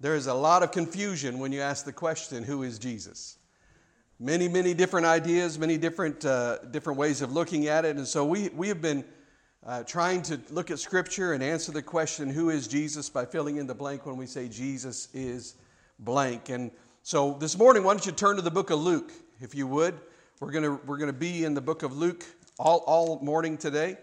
there is a lot of confusion when you ask the question, Who is Jesus? Many, many different ideas, many different, uh, different ways of looking at it. And so we, we have been uh, trying to look at Scripture and answer the question, Who is Jesus? by filling in the blank when we say Jesus is blank. And so this morning, why don't you turn to the book of Luke, if you would? We're going we're gonna be in the book of Luke all, all morning today.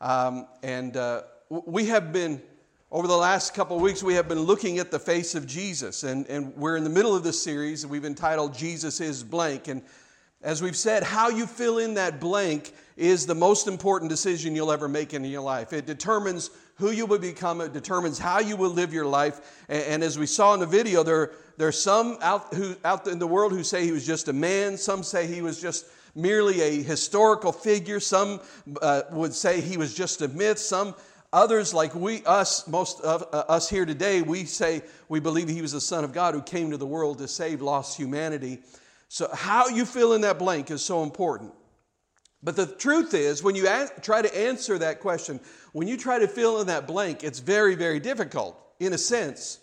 Um, and uh, we have been over the last couple of weeks, we have been looking at the face of Jesus, and, and we're in the middle of this series. We've entitled Jesus is Blank. And as we've said, how you fill in that blank is the most important decision you'll ever make in your life. It determines who you will become, it determines how you will live your life. And, and as we saw in the video, there, there are some out, who, out in the world who say he was just a man, some say he was just merely a historical figure, some uh, would say he was just a myth, some Others, like we, us, most of uh, us here today, we say we believe he was the Son of God who came to the world to save lost humanity. So, how you fill in that blank is so important. But the truth is, when you try to answer that question, when you try to fill in that blank, it's very, very difficult in a sense,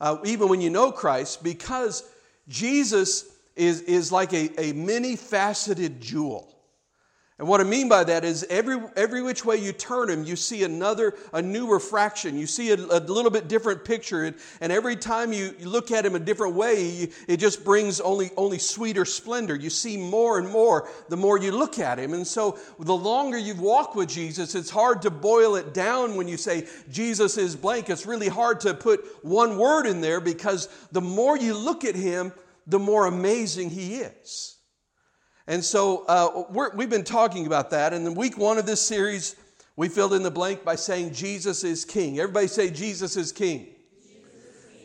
uh, even when you know Christ, because Jesus is, is like a, a many faceted jewel. And what I mean by that is every, every which way you turn him, you see another, a new refraction. You see a, a little bit different picture. And, and every time you, you, look at him a different way, it just brings only, only sweeter splendor. You see more and more the more you look at him. And so the longer you've walked with Jesus, it's hard to boil it down when you say Jesus is blank. It's really hard to put one word in there because the more you look at him, the more amazing he is. And so uh, we have been talking about that. And in week one of this series, we filled in the blank by saying Jesus is King. Everybody say Jesus is King.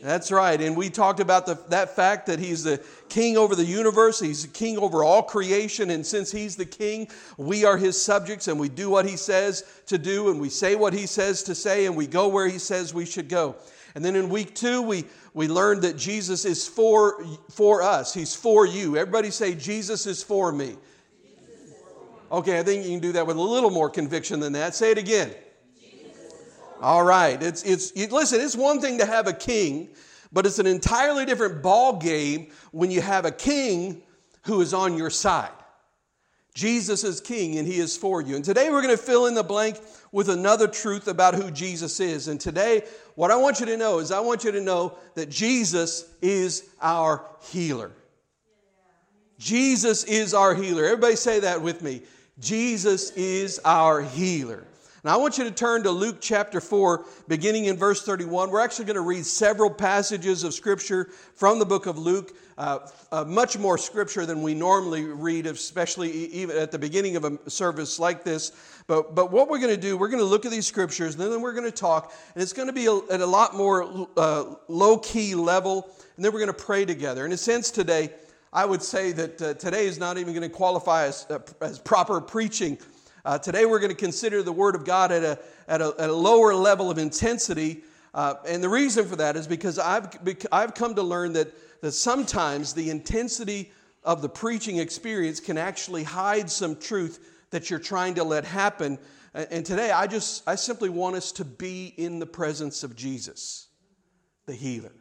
That's right. And we talked about the, that fact that he's the king over the universe. He's the king over all creation. And since he's the king, we are his subjects and we do what he says to do and we say what he says to say and we go where he says we should go. And then in week two, we, we learned that Jesus is for, for us. He's for you. Everybody say, Jesus is for me. Okay, I think you can do that with a little more conviction than that. Say it again. All right. It's, it's, listen, it's one thing to have a king, but it's an entirely different ball game when you have a king who is on your side. Jesus is king and he is for you. And today we're going to fill in the blank with another truth about who Jesus is. And today, what I want you to know is I want you to know that Jesus is our healer. Jesus is our healer. Everybody say that with me. Jesus is our healer. Now, I want you to turn to Luke chapter 4, beginning in verse 31. We're actually going to read several passages of Scripture from the book of Luke, uh, uh, much more Scripture than we normally read, especially even at the beginning of a service like this. But, but what we're going to do, we're going to look at these Scriptures, and then we're going to talk, and it's going to be a, at a lot more uh, low key level, and then we're going to pray together. In a sense, today, I would say that uh, today is not even going to qualify as, uh, as proper preaching uh, today we're going to consider the Word of God at a, at a, at a lower level of intensity. Uh, and the reason for that is because I've, I've come to learn that, that sometimes the intensity of the preaching experience can actually hide some truth that you're trying to let happen. And today I just, I simply want us to be in the presence of Jesus, the healer.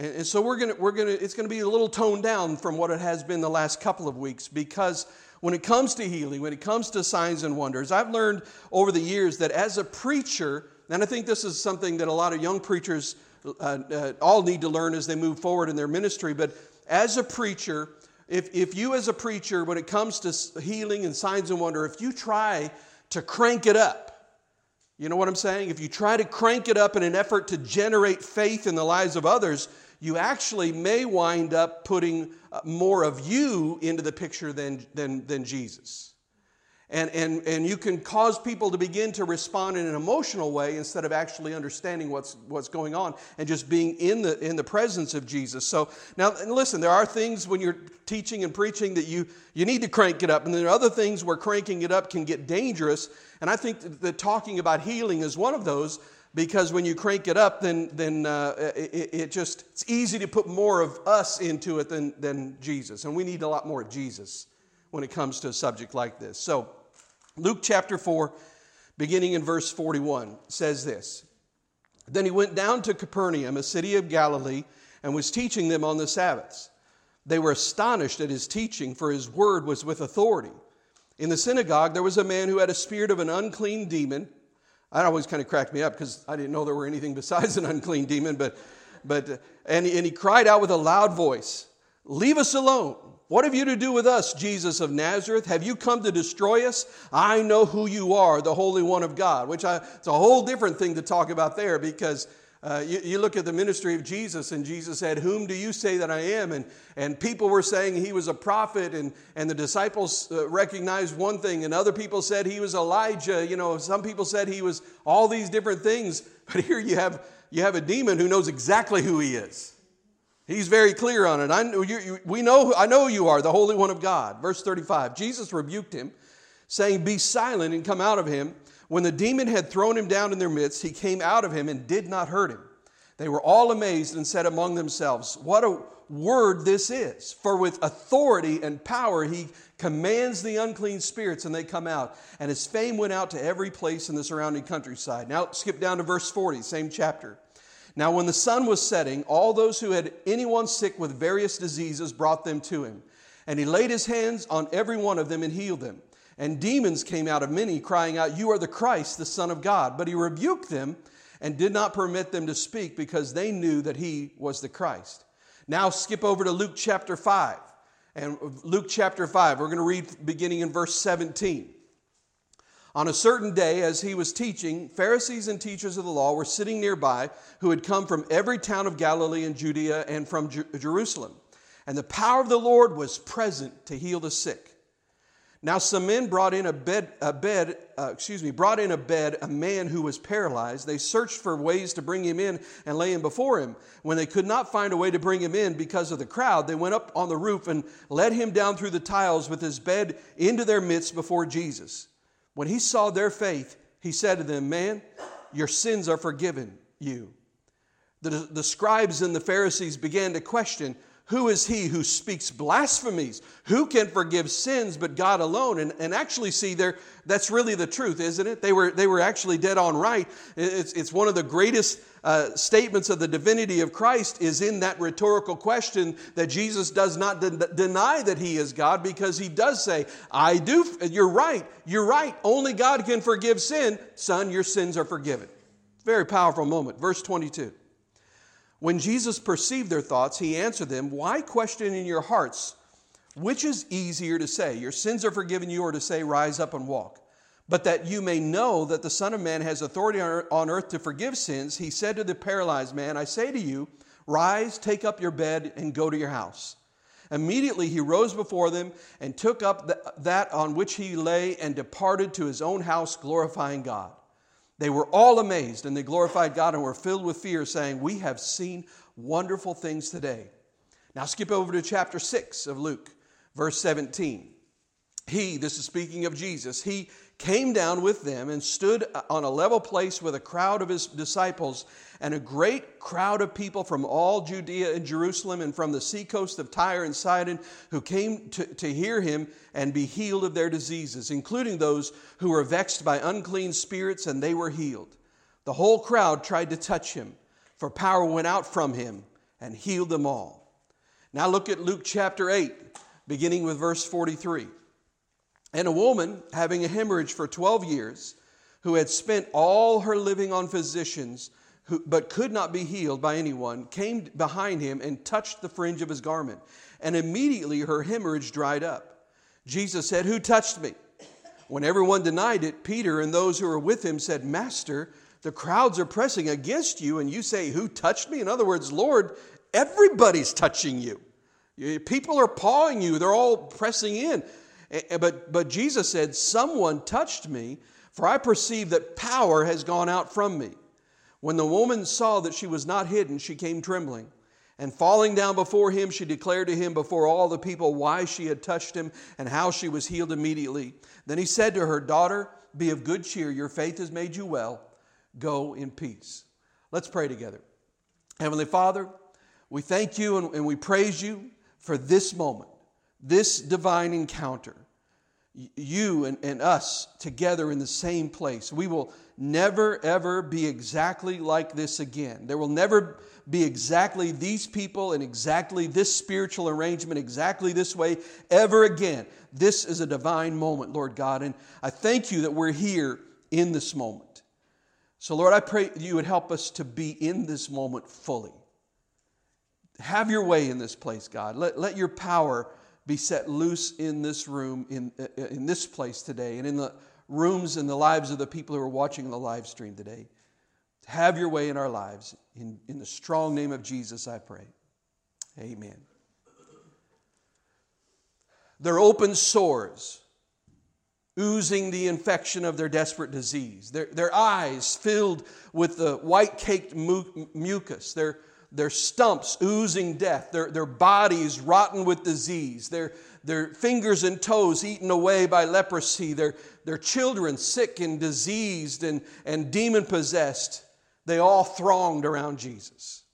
And, and so we're gonna, we're gonna, it's gonna be a little toned down from what it has been the last couple of weeks because when it comes to healing, when it comes to signs and wonders, I've learned over the years that as a preacher, and I think this is something that a lot of young preachers uh, uh, all need to learn as they move forward in their ministry, but as a preacher, if, if you as a preacher, when it comes to healing and signs and wonder, if you try to crank it up, you know what I'm saying? If you try to crank it up in an effort to generate faith in the lives of others, you actually may wind up putting uh, more of you into the picture than, than, than Jesus. And, and, and you can cause people to begin to respond in an emotional way instead of actually understanding what's, what's going on and just being in the, in the presence of Jesus. So now, listen, there are things when you're teaching and preaching that you, you need to crank it up. And there are other things where cranking it up can get dangerous. And I think that talking about healing is one of those because when you crank it up, then, then uh, it, it, just, it's easy to put more of us into it than, than Jesus. And we need a lot more of Jesus when it comes to a subject like this. So, Luke chapter 4, beginning in verse 41, says this Then he went down to Capernaum, a city of Galilee, and was teaching them on the Sabbaths. They were astonished at his teaching, for his word was with authority. In the synagogue, there was a man who had a spirit of an unclean demon. That always kind of cracked me up because I didn't know there were anything besides an unclean demon. But, but and, and he cried out with a loud voice, Leave us alone. What have you to do with us, Jesus of Nazareth? Have you come to destroy us? I know who you are, the Holy One of God, which I, it's a whole different thing to talk about there because uh, you, you, look at the ministry of Jesus, and Jesus said, Whom do you say that I am? And, and people were saying he was a prophet, and, and the disciples uh, recognized one thing, and other people said he was Elijah. You know, some people said he was all these different things. But here you have, you have a demon who knows exactly who he is. He's very clear on it. I, you, you, we know, I know you are the Holy One of God. Verse 35 Jesus rebuked him, saying, Be silent and come out of him. When the demon had thrown him down in their midst, he came out of him and did not hurt him. They were all amazed and said among themselves, What a word this is! For with authority and power he commands the unclean spirits and they come out. And his fame went out to every place in the surrounding countryside. Now skip down to verse 40, same chapter. Now, when the sun was setting, all those who had anyone sick with various diseases brought them to him. And he laid his hands on every one of them and healed them. And demons came out of many, crying out, You are the Christ, the Son of God. But he rebuked them and did not permit them to speak because they knew that he was the Christ. Now skip over to Luke chapter 5. And Luke chapter 5, we're going to read beginning in verse 17. On a certain day, as he was teaching, Pharisees and teachers of the law were sitting nearby who had come from every town of Galilee and Judea and from Jerusalem. And the power of the Lord was present to heal the sick. Now some men brought in a bed, a bed, uh, excuse me, brought in a bed a man who was paralyzed. They searched for ways to bring him in and lay him before him. When they could not find a way to bring him in because of the crowd, they went up on the roof and led him down through the tiles with his bed into their midst before Jesus. When he saw their faith, he said to them, "Man, your sins are forgiven you." The, the scribes and the Pharisees began to question who is he who speaks blasphemies? Who can forgive sins but God alone? And, and actually, see, there, that's really the truth, isn't it? They were, they were actually dead on right. It's, it's one of the greatest uh, statements of the divinity of Christ is in that rhetorical question that Jesus does not de- deny that he is God because he does say, I do, you're right, you're right. Only God can forgive sin. Son, your sins are forgiven. Very powerful moment. Verse 22. When Jesus perceived their thoughts, he answered them, Why question in your hearts? Which is easier to say, Your sins are forgiven you, or to say, Rise up and walk? But that you may know that the Son of Man has authority on earth to forgive sins, he said to the paralyzed man, I say to you, Rise, take up your bed, and go to your house. Immediately he rose before them and took up that on which he lay and departed to his own house, glorifying God. They were all amazed and they glorified God and were filled with fear, saying, We have seen wonderful things today. Now skip over to chapter 6 of Luke, verse 17. He, this is speaking of Jesus, he came down with them and stood uh, on a level place with a crowd of his disciples and a great crowd of people from all Judea and Jerusalem and from the seacoast of Tyre and Sidon who came to, to hear him and be healed of their diseases, including those who were vexed by unclean spirits, and they were healed. The whole crowd tried to touch him, for power went out from him and healed them all. Now look at Luke chapter 8, beginning with verse 43. And a woman having a hemorrhage for 12 years, who had spent all her living on physicians, who, but could not be healed by anyone, came behind him and touched the fringe of his garment. And immediately her hemorrhage dried up. Jesus said, Who touched me? When everyone denied it, Peter and those who were with him said, Master, the crowds are pressing against you, and you say, Who touched me? In other words, Lord, everybody's touching you. People are pawing you, they're all pressing in. Eh, eh, but, but Jesus said, Someone touched me, for I perceive that power has gone out from me. When the woman saw that she was not hidden, she came trembling. And falling down before him, she declared to him before all the people why she had touched him and how she was healed immediately. Then he said to her, Daughter, be of good cheer. Your faith has made you well. Go in peace. Let's pray together. Heavenly Father, we thank you and, and we praise you for this moment this divine encounter. you and, and us together in the same place. We will never, ever be exactly like this again. There will never be exactly these people and exactly this spiritual arrangement, exactly this way ever again. This is a divine moment, Lord God. And I thank you that we're here in this moment. So, Lord, I pray you would help us to be in this moment fully. Have your way in this place, God. Let, let your power be set loose in this room, in, uh, in this place today, and in the rooms and the lives of the people who are watching the live stream today. Have your way in our lives. In, in the strong name of Jesus, I pray. Amen. Their open sores, oozing the infection of their desperate disease, their, their eyes filled with the white caked mu- mucus, their their stumps oozing death, their, their bodies rotten with disease, their, their fingers and toes eaten away by leprosy, their, their children sick and diseased and, and demon possessed, they all thronged around Jesus.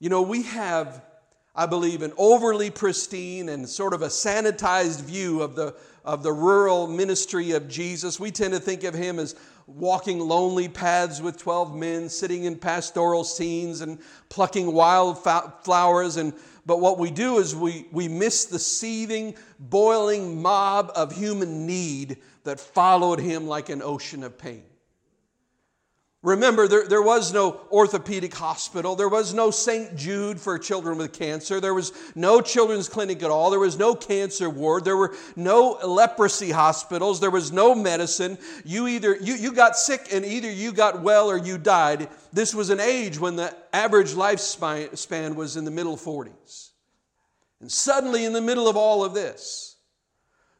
You know, we have, I believe, an overly pristine and sort of a sanitized view of the, of the rural ministry of Jesus. We tend to think of him as walking lonely paths with 12 men, sitting in pastoral scenes and plucking wild flowers. And, but what we do is we, we miss the seething, boiling mob of human need that followed him like an ocean of pain. Remember, there, there was no orthopedic hospital. There was no St. Jude for children with cancer. There was no children's clinic at all. There was no cancer ward. There were no leprosy hospitals. There was no medicine. You either you, you got sick and either you got well or you died. This was an age when the average lifespan was in the middle 40s. And suddenly, in the middle of all of this,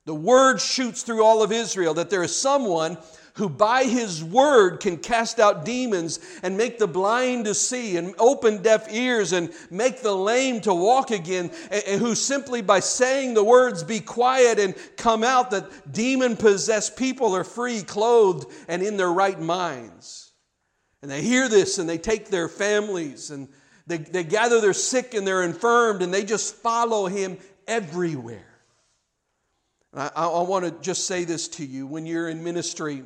the word shoots through all of Israel that there is someone who by his word can cast out demons and make the blind to see and open deaf ears and make the lame to walk again, and who simply by saying the words, be quiet and come out, that demon possessed people are free, clothed, and in their right minds. And they hear this and they take their families and they, they gather their sick and they're infirmed and they just follow him everywhere. And I, I want to just say this to you when you're in ministry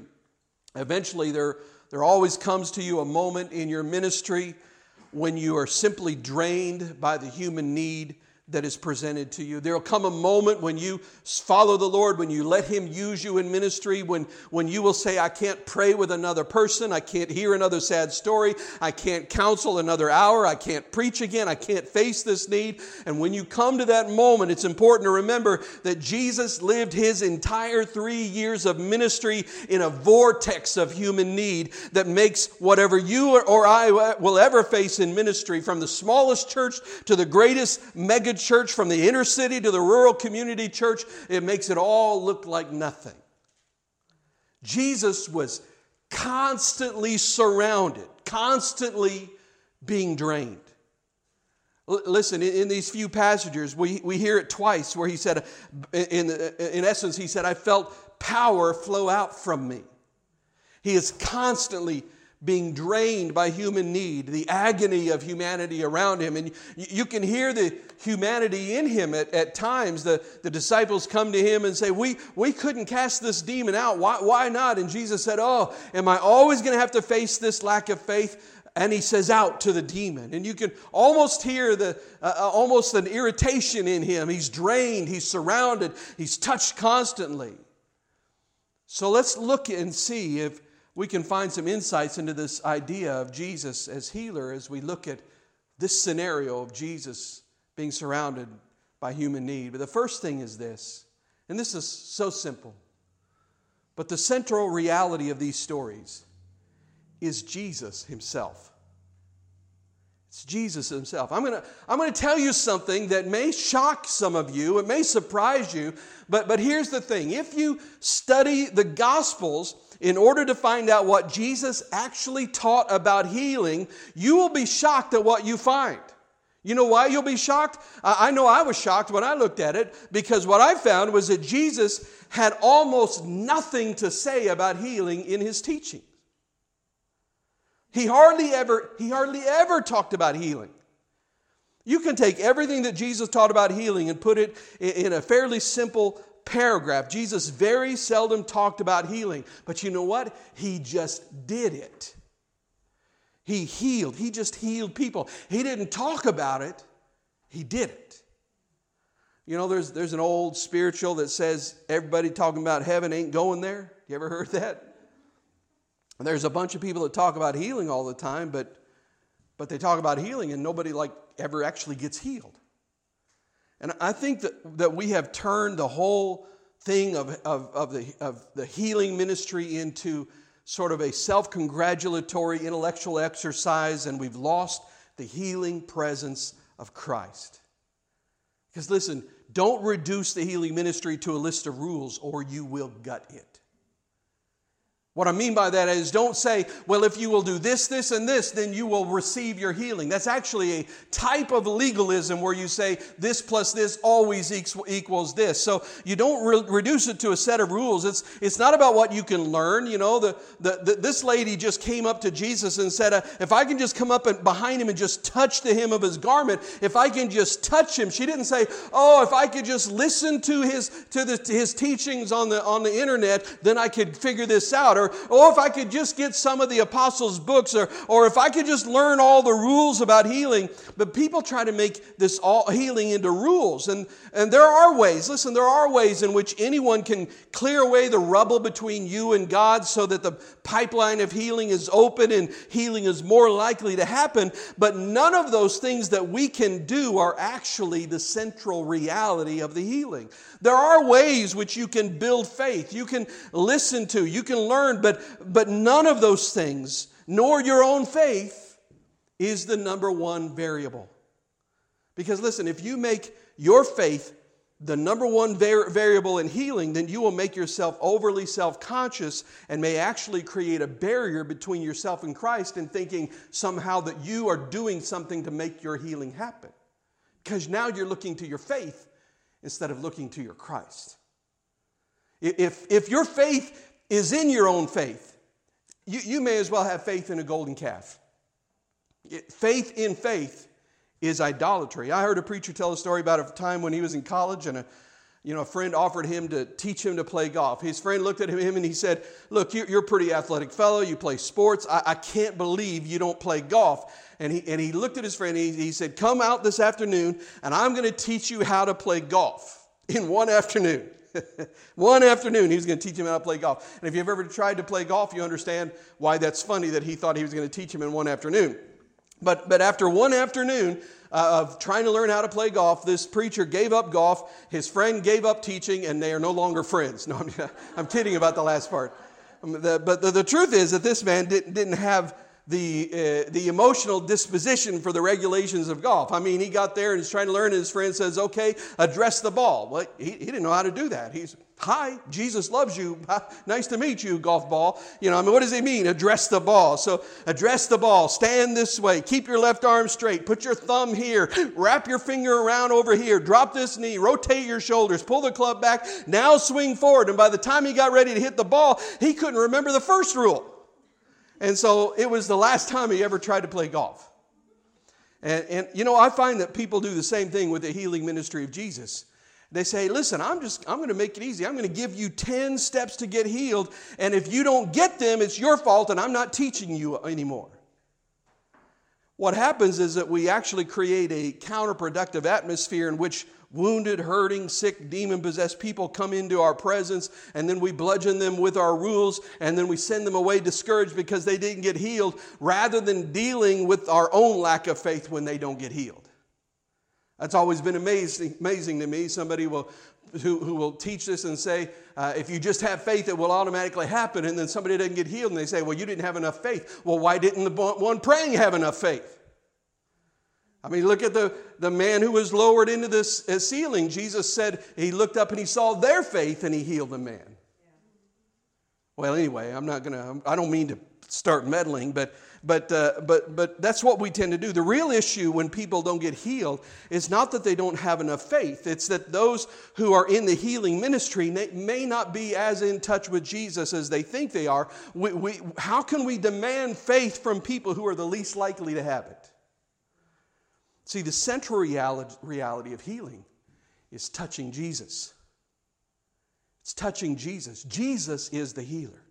Eventually, there, there always comes to you a moment in your ministry when you are simply drained by the human need that is presented to you. There will come a moment when you follow the Lord, when you let Him use you in ministry, when, when you will say, I can't pray with another person, I can't hear another sad story, I can't counsel another hour, I can't preach again, I can't face this need. And when you come to that moment, it's important to remember that Jesus lived His entire three years of ministry in a vortex of human need that makes whatever you or I will ever face in ministry, from the smallest church to the greatest mega church, from the inner city to the rural community church, it makes it all look like nothing. Jesus was constantly surrounded, constantly being drained. Listen, in, in, these few passages, we, we hear it twice where he said, in, in essence, he said, I felt power flow out from me. He is constantly being drained by human need, the agony of humanity around him. And you can hear the humanity in him at, at times. The, the disciples come to him and say, we, we couldn't cast this demon out. Why, why not? And Jesus said, Oh, am I always going to have to face this lack of faith? And he says, Out to the demon. And you can almost hear the, uh, uh almost an irritation in him. He's drained, he's surrounded, he's touched constantly. So let's look and see if we can find some insights into this idea of Jesus as healer as we look at this scenario of Jesus being surrounded by human need. But the first thing is this, and this is so simple, but the central reality of these stories is Jesus himself. It's Jesus himself. I'm going to I'm going to tell you something that may shock some of you, it may surprise you, but, but here's the thing. If you study the Gospels, in order to find out what Jesus actually taught about healing, you will be shocked at what you find. You know why you'll be shocked? I know I was shocked when I looked at it because what I found was that Jesus had almost nothing to say about healing in his teaching. He hardly ever he hardly ever talked about healing. You can take everything that Jesus taught about healing and put it in a fairly simple paragraph, Jesus very seldom talked about healing. But you know what? He just did it. He healed. He just healed people. He didn't talk about it, he did it. You know, there's, there's an old spiritual that says everybody talking about heaven ain't going there. You ever heard that? And there's a bunch of people that talk about healing all the time, but, but they talk about healing and nobody like ever actually gets healed. And I think that, that we have turned the whole thing of, of, of, the, of the healing ministry into sort of a self congratulatory intellectual exercise, and we've lost the healing presence of Christ. Because listen, don't reduce the healing ministry to a list of rules or you will gut it. What I mean by that is don't say, well, if you will do this, this, and this, then you will receive your healing. That's actually a type of legalism where you say this plus this always equals this. So you don't re- reduce it to a set of rules. It's, it's not about what you can learn. You know, the, the, the this lady just came up to Jesus and said, uh, if I can just come up and behind him and just touch the hem of his garment, if I can just touch him. She didn't say, oh, if I could just listen to his, to, the, to his teachings on the, on the internet, then I could figure this out. Or oh, if I could just get some of the apostles' books, or, or if I could just learn all the rules about healing. But people try to make this all healing into rules. And, and there are ways, listen, there are ways in which anyone can clear away the rubble between you and God so that the pipeline of healing is open and healing is more likely to happen. But none of those things that we can do are actually the central reality of the healing. There are ways which you can build faith, you can listen to, you can learn, but, but none of those things, nor your own faith, is the number one variable. Because listen, if you make your faith the number one var- variable in healing, then you will make yourself overly self conscious and may actually create a barrier between yourself and Christ in thinking somehow that you are doing something to make your healing happen. Because now you're looking to your faith instead of looking to your Christ. If, if your faith is in your own faith, you, you may as well have faith in a golden calf. Faith in faith is idolatry. I heard a preacher tell a story about a time when he was in college and a you know, a friend offered him to teach him to play golf. His friend looked at him and he said, Look, you're a pretty athletic fellow. You play sports. I, I can't believe you don't play golf. And he, and he looked at his friend and he, he said, Come out this afternoon and I'm going to teach you how to play golf in one afternoon. one afternoon, he was going to teach him how to play golf. And if you've ever tried to play golf, you understand why that's funny that he thought he was going to teach him in one afternoon. But, but after one afternoon, uh, of trying to learn how to play golf, this preacher gave up golf. His friend gave up teaching, and they are no longer friends. No, I'm, I'm kidding about the last part. Um, but the, the, truth is that this man didn't, didn't have the, uh, the emotional disposition for the regulations of golf. I mean, he got there and he's trying to learn, and his friend says, Okay, address the ball. Well, he, he didn't know how to do that. He's Hi, Jesus loves you. Nice to meet you, golf ball. You know, I mean, what does he mean? Address the ball. So, address the ball. Stand this way. Keep your left arm straight. Put your thumb here. Wrap your finger around over here. Drop this knee. Rotate your shoulders. Pull the club back. Now swing forward. And by the time he got ready to hit the ball, he couldn't remember the first rule. And so, it was the last time he ever tried to play golf. And, and you know, I find that people do the same thing with the healing ministry of Jesus. They say, listen, I'm just, I'm going to make it easy. I'm going to give you 10 steps to get healed. And if you don't get them, it's your fault and I'm not teaching you anymore. What happens is that we actually create a counterproductive atmosphere in which wounded, hurting, sick, demon possessed people come into our presence, and then we bludgeon them with our rules, and then we send them away discouraged because they didn't get healed, rather than dealing with our own lack of faith when they don't get healed. That's always been amazing, amazing to me. Somebody will, who, who will teach this and say, uh, if you just have faith, it will automatically happen. And then somebody doesn't get healed and they say, well, you didn't have enough faith. Well, why didn't the one praying have enough faith? I mean, look at the, the man who was lowered into this uh, ceiling. Jesus said he looked up and he saw their faith and he healed the man. Well, anyway, I'm not going to, I don't mean to start meddling, but but, uh, but, but that's what we tend to do. The real issue when people don't get healed is not that they don't have enough faith, it's that those who are in the healing ministry may not be as in touch with Jesus as they think they are. We, we, how can we demand faith from people who are the least likely to have it? See, the central reality, reality of healing is touching Jesus. It's touching Jesus. Jesus is the healer.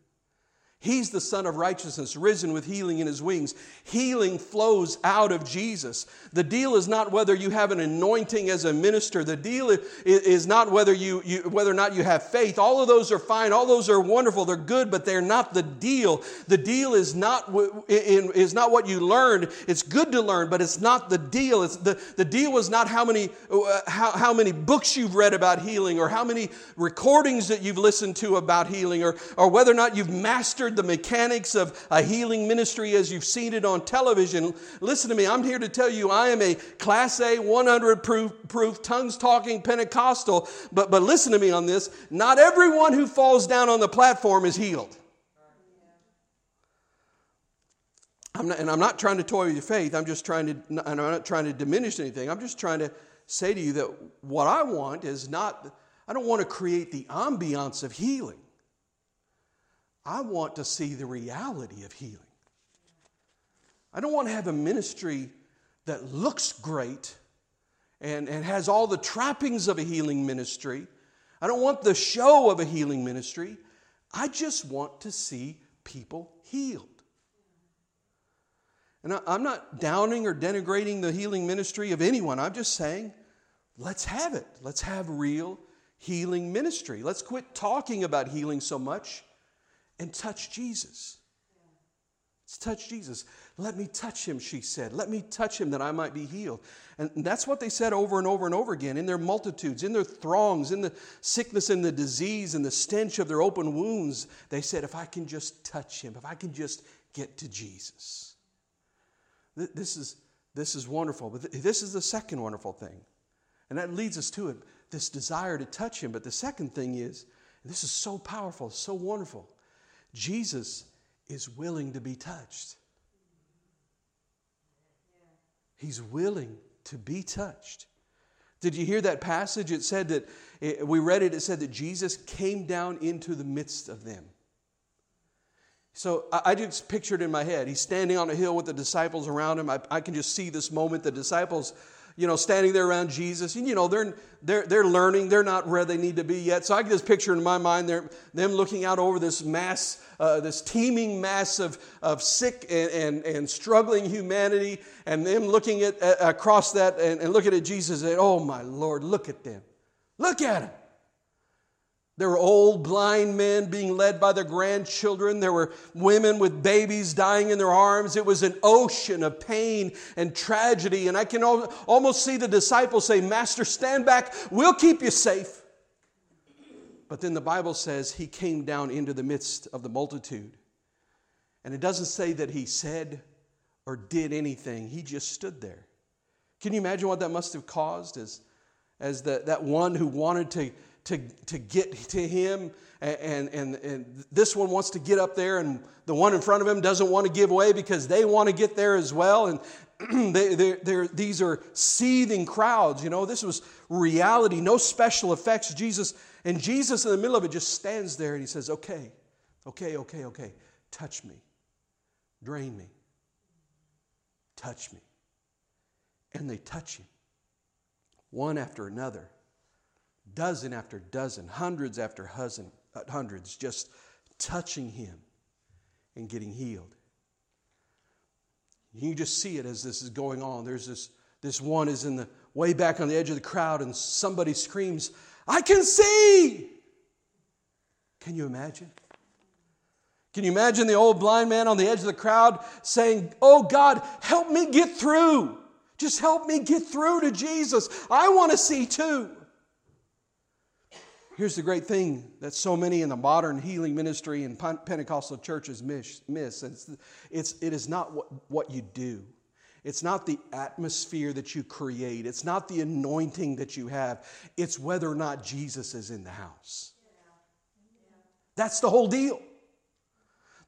He's the Son of Righteousness, risen with healing in his wings. Healing flows out of Jesus. The deal is not whether you have an anointing as a minister. The deal is not whether, you, you, whether or not you have faith. All of those are fine. All those are wonderful. They're good, but they're not the deal. The deal is not, is not what you learned. It's good to learn, but it's not the deal. It's the, the deal is not how many, uh, how, how many books you've read about healing or how many recordings that you've listened to about healing or, or whether or not you've mastered mastered the mechanics of a healing ministry as you've seen it on television. Listen to me, I'm here to tell you I am a Class A 100 proof, proof tongues talking Pentecostal. But, but listen to me on this not everyone who falls down on the platform is healed. I'm not, and I'm not trying to toy with your faith. I'm just trying to, and I'm not trying to diminish anything. I'm just trying to say to you that what I want is not, I don't want to create the ambiance of healing. I want to see the reality of healing. I don't want to have a ministry that looks great and, and has all the trappings of a healing ministry. I don't want the show of a healing ministry. I just want to see people healed. And I, I'm not downing or denigrating the healing ministry of anyone. I'm just saying, let's have it. Let's have real healing ministry. Let's quit talking about healing so much and touch Jesus. Let's touch Jesus. Let me touch him, she said. Let me touch him that I might be healed. And that's what they said over and over and over again in their multitudes, in their throngs, in the sickness and the disease and the stench of their open wounds. They said, if I can just touch him, if I can just get to Jesus. This is, this is wonderful. But this is the second wonderful thing. And that leads us to it this desire to touch him. But the second thing is, this is so powerful, so wonderful Jesus is willing to be touched. He's willing to be touched. Did you hear that passage? It said that, it, we read it, it said that Jesus came down into the midst of them. So I, just pictured in my head, he's standing on a hill with the disciples around him. I, I can just see this moment. The disciples you know, standing there around Jesus. And, you know, they're, they're, they're learning. They're not where they need to be yet. So I can just picture in my mind them looking out over this mass, uh, this teeming mass of, of sick and, and, and struggling humanity, and them looking at, across that and, and looking at Jesus and, oh, my Lord, look at them. Look at them. There were old blind men being led by their grandchildren. There were women with babies dying in their arms. It was an ocean of pain and tragedy. And I can almost see the disciples say, Master, stand back. We'll keep you safe. But then the Bible says he came down into the midst of the multitude. And it doesn't say that he said or did anything, he just stood there. Can you imagine what that must have caused as, as the, that one who wanted to to, to get to him and, and, and this one wants to get up there and the one in front of him doesn't want to give way because they want to get there as well and they, they're, they're, these are seething crowds you know? This was reality no special effects. Jesus and jesus in the middle of it just stands there and he says okay okay okay okay touch me drain me touch me. And they touch him one after another dozen after dozen, hundreds after dozen, uh, hundreds, just touching him and getting healed. You just see it as this is going on. There's this, this one is in the way back on the edge of the crowd, and somebody screams, I can see! Can you imagine? Can you imagine the old blind man on the edge of the crowd saying, Oh God, help me get through. Just help me get through to Jesus. I want to see too. Here's the great thing that so many in the modern healing ministry and Pentecostal churches miss. miss. It's, it's, it is not what, what you do. It's not the atmosphere that you create. It's not the anointing that you have. It's whether or not Jesus is in the house. That's the whole deal.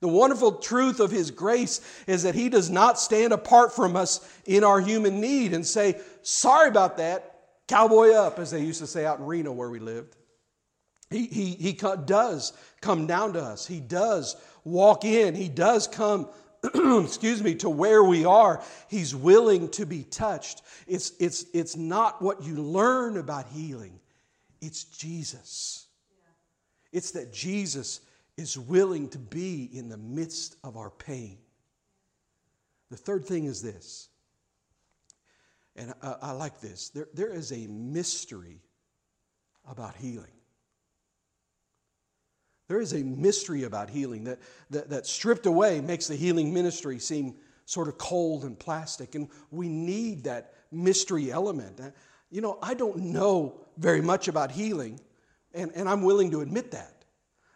The wonderful truth of His grace is that He does not stand apart from us in our human need and say, Sorry about that, cowboy up, as they used to say out in Reno where we lived. He, he, he does come down to us. He does walk in. He does come, excuse me, to where we are. He's willing to be touched. It's, it's, it's not what you learn about healing, it's Jesus. It's that Jesus is willing to be in the midst of our pain. The third thing is this, and I, I like this there, there is a mystery about healing. There is a mystery about healing that, that, that stripped away makes the healing ministry seem sort of cold and plastic. And we need that mystery element. Uh, you know, I don't know very much about healing, and, and I'm willing to admit that.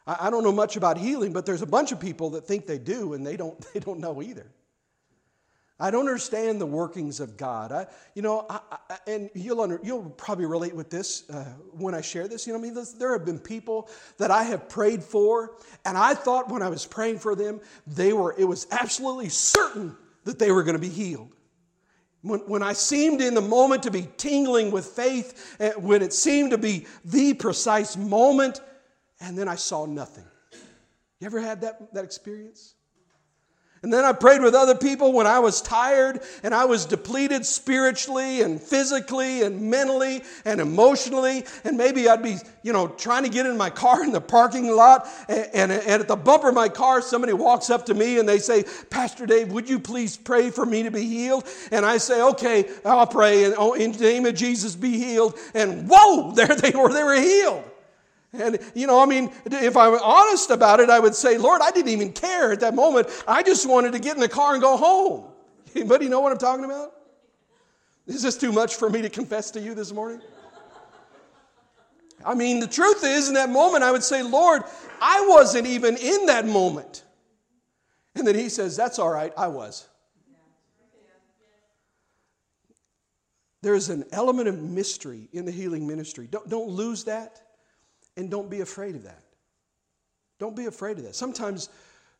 I, I don't know much about healing, but there's a bunch of people that think they do, and they don't, they don't know either. I don't understand the workings of God. I, you know, I, I, and you'll, under, you'll probably relate with this uh, when I share this. You know, I mean, there have been people that I have prayed for, and I thought when I was praying for them, they were. It was absolutely certain that they were going to be healed. When, when I seemed in the moment to be tingling with faith, eh, when it seemed to be the precise moment, and then I saw nothing. You ever had that, that experience? And then I prayed with other people when I was tired and I was depleted spiritually and physically and mentally and emotionally. And maybe I'd be, you know, trying to get in my car in the parking lot. And, and, and, at the bumper of my car, somebody walks up to me and they say, Pastor Dave, would you please pray for me to be healed? And I say, okay, I'll pray. And oh, in the name of Jesus, be healed. And whoa, there they were. They were healed. And, you know, I mean, if I'm honest about it, I would say, Lord, I didn't even care at that moment. I just wanted to get in the car and go home. Anybody know what I'm talking about? Is this too much for me to confess to you this morning? I mean, the truth is, in that moment, I would say, Lord, I wasn't even in that moment. And then he says, That's all right, I was. There's an element of mystery in the healing ministry. Don't, don't lose that. And don't be afraid of that. Don't be afraid of that. Sometimes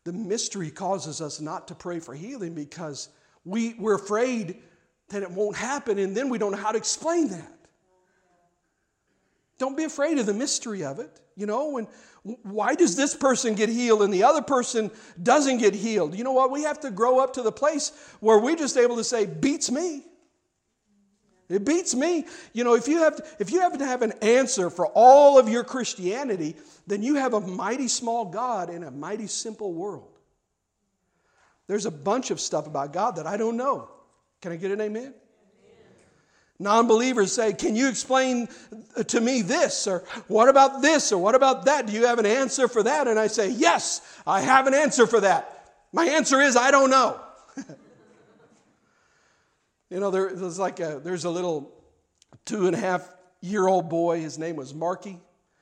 the mystery causes us not to pray for healing because we, we're afraid that it won't happen, and then we don't know how to explain that. Don't be afraid of the mystery of it. You know, when why does this person get healed and the other person doesn't get healed? You know what? We have to grow up to the place where we're just able to say, beats me. It beats me. You know, if you have if you have to have an answer for all of your Christianity, then you have a mighty small God in a mighty simple world. There's a bunch of stuff about God that I don't know. Can I get an amen? Non believers say, Can you explain to me this? Or what about this? Or what about that? Do you have an answer for that? And I say, Yes, I have an answer for that. My answer is, I don't know. You know, there, there's like a, there's a little two and a half year old boy. His name was Marky.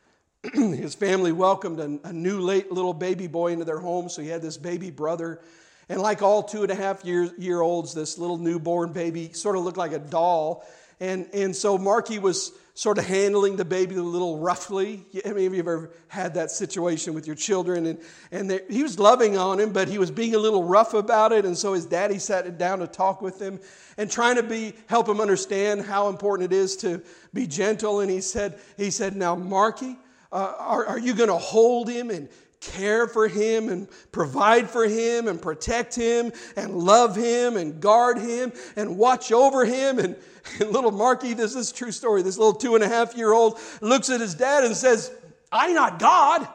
His family welcomed a, a new late little baby boy into their home, so he had this baby brother. And like all two and a half year, year olds, this little newborn baby sort of looked like a doll. And, and so Marky was sort of handling the baby a little roughly. I mean, of you ever had that situation with your children? And, and he was loving on him, but he was being a little rough about it. And so his daddy sat down to talk with him and trying to be, help him understand how important it is to be gentle. And he said, he said Now, Marky, uh, are, are you going to hold him and care for him and provide for him and protect him and love him and guard him and watch over him. And, and little Marky, this is true story. This little two and a half year old looks at his dad and says, I not God.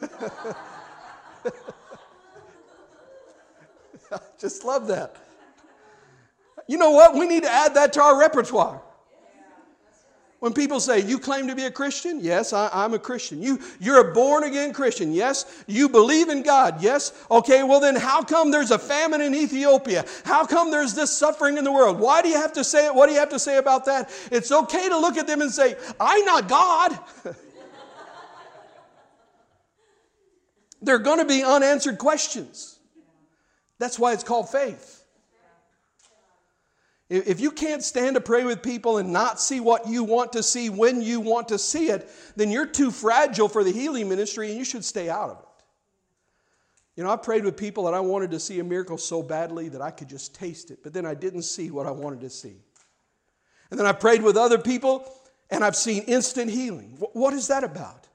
I just love that. You know what? We need to add that to our repertoire. When people say, You claim to be a Christian? Yes, I, am a Christian. You, you're a born again Christian? Yes. You believe in God? Yes. Okay, well, then how come there's a famine in Ethiopia? How come there's this suffering in the world? Why do you have to say it? What do you have to say about that? It's okay to look at them and say, I'm not God. there are going to be unanswered questions. That's why it's called faith. If you can't stand to pray with people and not see what you want to see when you want to see it, then you're too fragile for the healing ministry and you should stay out of it. You know, I prayed with people that I wanted to see a miracle so badly that I could just taste it, but then I didn't see what I wanted to see. And then I prayed with other people and I've seen instant healing. What is that about?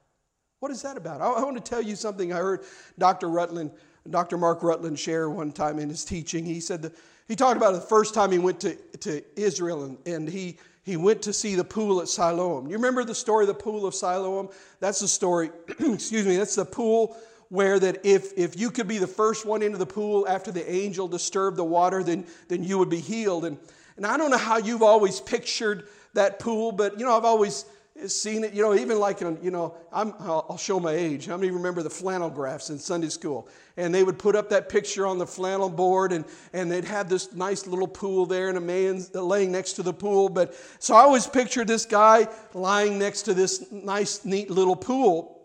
What is that about? I want to tell you something I heard Dr. Rutland, Dr. Mark Rutland share one time in his teaching. He said, He talked about it the first time he went to, to Israel and, and he, he went to see the pool at Siloam. You remember the story of the pool of Siloam? That's the story, excuse me, that's the pool where that if, if you could be the first one into the pool after the angel disturbed the water, then, then you would be healed. And, and I don't know how you've always pictured that pool, but you know, I've always seen it, you know, even like, you know, I'm, I'll show my age. How many remember the flannel graphs in Sunday school? And they would put up that picture on the flannel board and, and they'd have this nice little pool there and a man uh, laying next to the pool. But so I always pictured this guy lying next to this nice, neat little pool.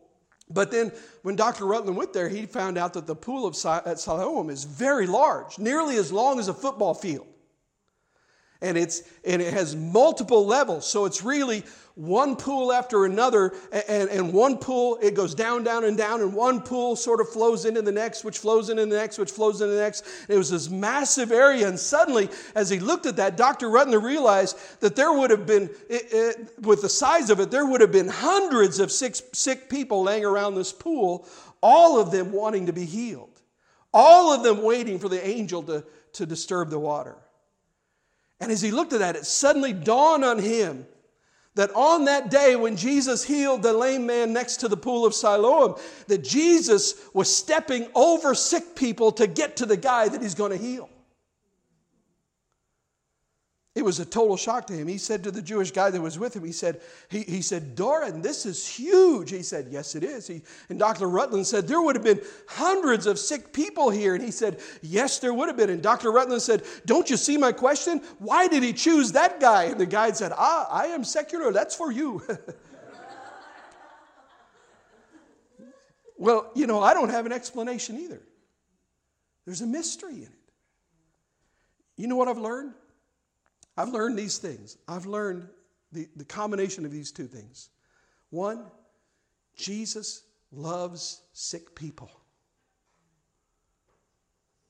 But then when Dr. Rutland went there, he found out that the pool of at Siloam is very large, nearly as long as a football field. And, it's, and it has multiple levels. So it's really one pool after another, and, and one pool, it goes down, down, and down, and one pool sort of flows into the next, which flows into the next, which flows into the next. And it was this massive area, and suddenly, as he looked at that, Dr. Rutland realized that there would have been, it, it, with the size of it, there would have been hundreds of sick, sick people laying around this pool, all of them wanting to be healed, all of them waiting for the angel to, to disturb the water. And as he looked at that, it suddenly dawned on him that on that day when Jesus healed the lame man next to the pool of Siloam, that Jesus was stepping over sick people to get to the guy that he's going to heal. It was a total shock to him. He said to the Jewish guy that was with him, he said, he, he said, Doran, this is huge. He said, Yes, it is. He, and Dr. Rutland said, There would have been hundreds of sick people here. And he said, Yes, there would have been. And Dr. Rutland said, Don't you see my question? Why did he choose that guy? And the guy said, Ah, I am secular. That's for you. well, you know, I don't have an explanation either. There's a mystery in it. You know what I've learned? I've learned these things. I've learned the, the combination of these two things. One, Jesus loves sick people.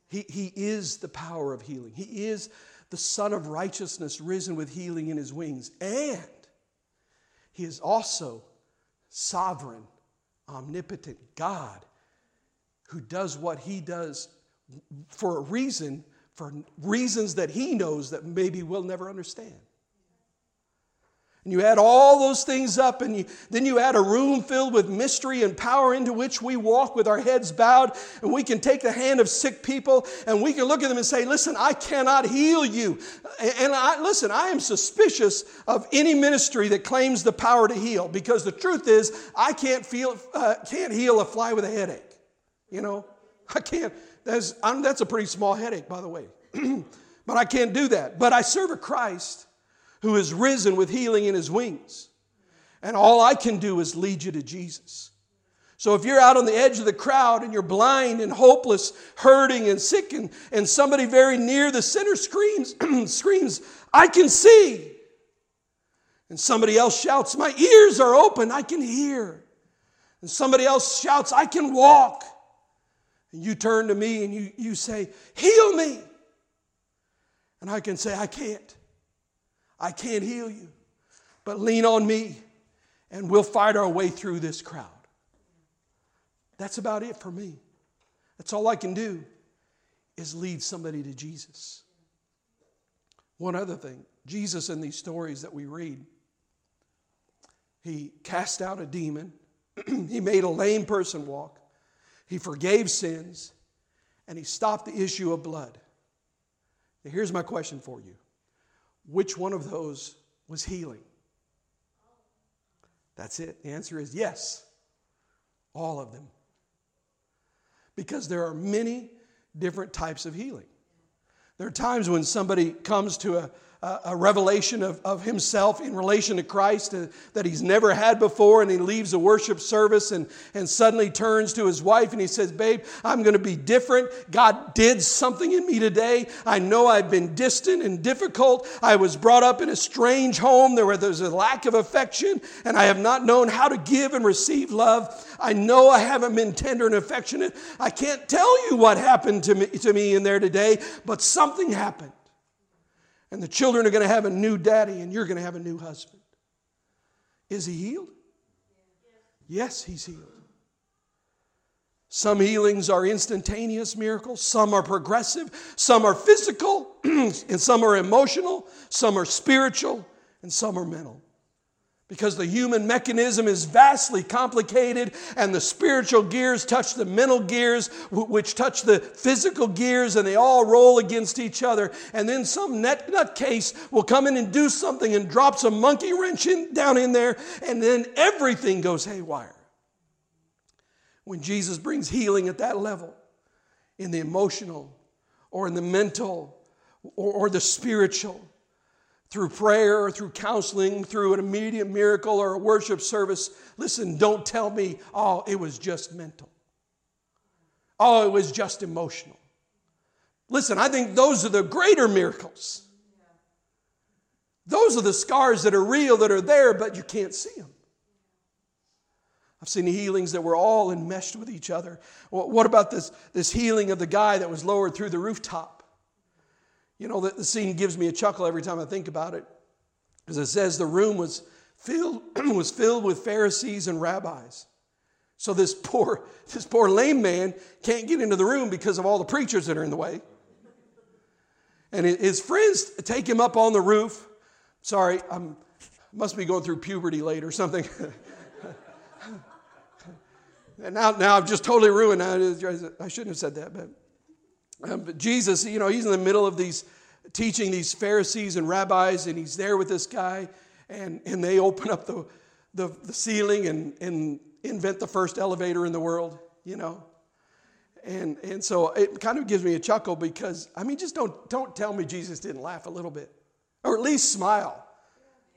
He, he is the power of healing. He is the Sun of righteousness risen with healing in his wings. And he is also sovereign, omnipotent God who does what he does for a reason for reasons that he knows that maybe we'll never understand. And you add all those things up, and you, then you add a room filled with mystery and power into which we walk with our heads bowed, and we can take the hand of sick people and we can look at them and say, Listen, I cannot heal you. And I, listen, I am suspicious of any ministry that claims the power to heal because the truth is, I can't, feel, uh, can't heal a fly with a headache. You know, I can't. That's, that's a pretty small headache, by the way. but I can't do that. But I serve a Christ who is risen with healing in his wings. And all I can do is lead you to Jesus. So if you're out on the edge of the crowd and you're blind and hopeless, hurting and sick, and, and somebody very near the center screams, screams, I can see. And somebody else shouts, My ears are open, I can hear. And somebody else shouts, I can walk. And you turn to me and you, you say, Heal me. And I can say, I can't. I can't heal you. But lean on me and we'll fight our way through this crowd. That's about it for me. That's all I can do is lead somebody to Jesus. One other thing Jesus, in these stories that we read, he cast out a demon, he made a lame person walk, he forgave sins, and he stopped the issue of blood. Now, here's my question for you Which one of those was healing? That's it. The answer is yes, all of them. Because there are many different types of healing. There are times when somebody comes to a, a revelation of, of himself in relation to Christ uh, that he's never had before, and he leaves a worship service and, and suddenly turns to his wife and he says, Babe, I'm going to be different. God did something in me today. I know I've been distant and difficult. I was brought up in a strange home there where there's a lack of affection, and I have not known how to give and receive love. I know I haven't been tender and affectionate. I can't tell you what happened to me, to me in there today, but something happened. And the children are going to have a new daddy, and you're going to have a new husband. Is he healed? Yes, he's healed. Some healings are instantaneous miracles, some are progressive, some are physical, and some are emotional, some are spiritual, and some are mental. Because the human mechanism is vastly complicated, and the spiritual gears touch the mental gears, which touch the physical gears, and they all roll against each other. And then some nut, nutcase will come in and do something and drops a monkey wrench in, down in there, and then everything goes haywire. When Jesus brings healing at that level, in the emotional, or in the mental, or, or the spiritual, through prayer or through counseling, through an immediate miracle or a worship service. Listen, don't tell me, oh, it was just mental. Oh, it was just emotional. Listen, I think those are the greater miracles. Those are the scars that are real, that are there, but you can't see them. I've seen healings that were all enmeshed with each other. What about this, this healing of the guy that was lowered through the rooftop? You know, the, the scene gives me a chuckle every time I think about it. Because it says the room was filled, was filled with Pharisees and rabbis. So this poor, this poor lame man can't get into the room because of all the preachers that are in the way. And his friends take him up on the roof. Sorry, I must be going through puberty late or something. and now, now I've just totally ruined. I shouldn't have said that, but um, but Jesus, you know, he's in the middle of these teaching these Pharisees and rabbis, and he's there with this guy, and, and they open up the, the, the ceiling and, and invent the first elevator in the world, you know. And, and so it kind of gives me a chuckle because, I mean, just don't, don't tell me Jesus didn't laugh a little bit, or at least smile.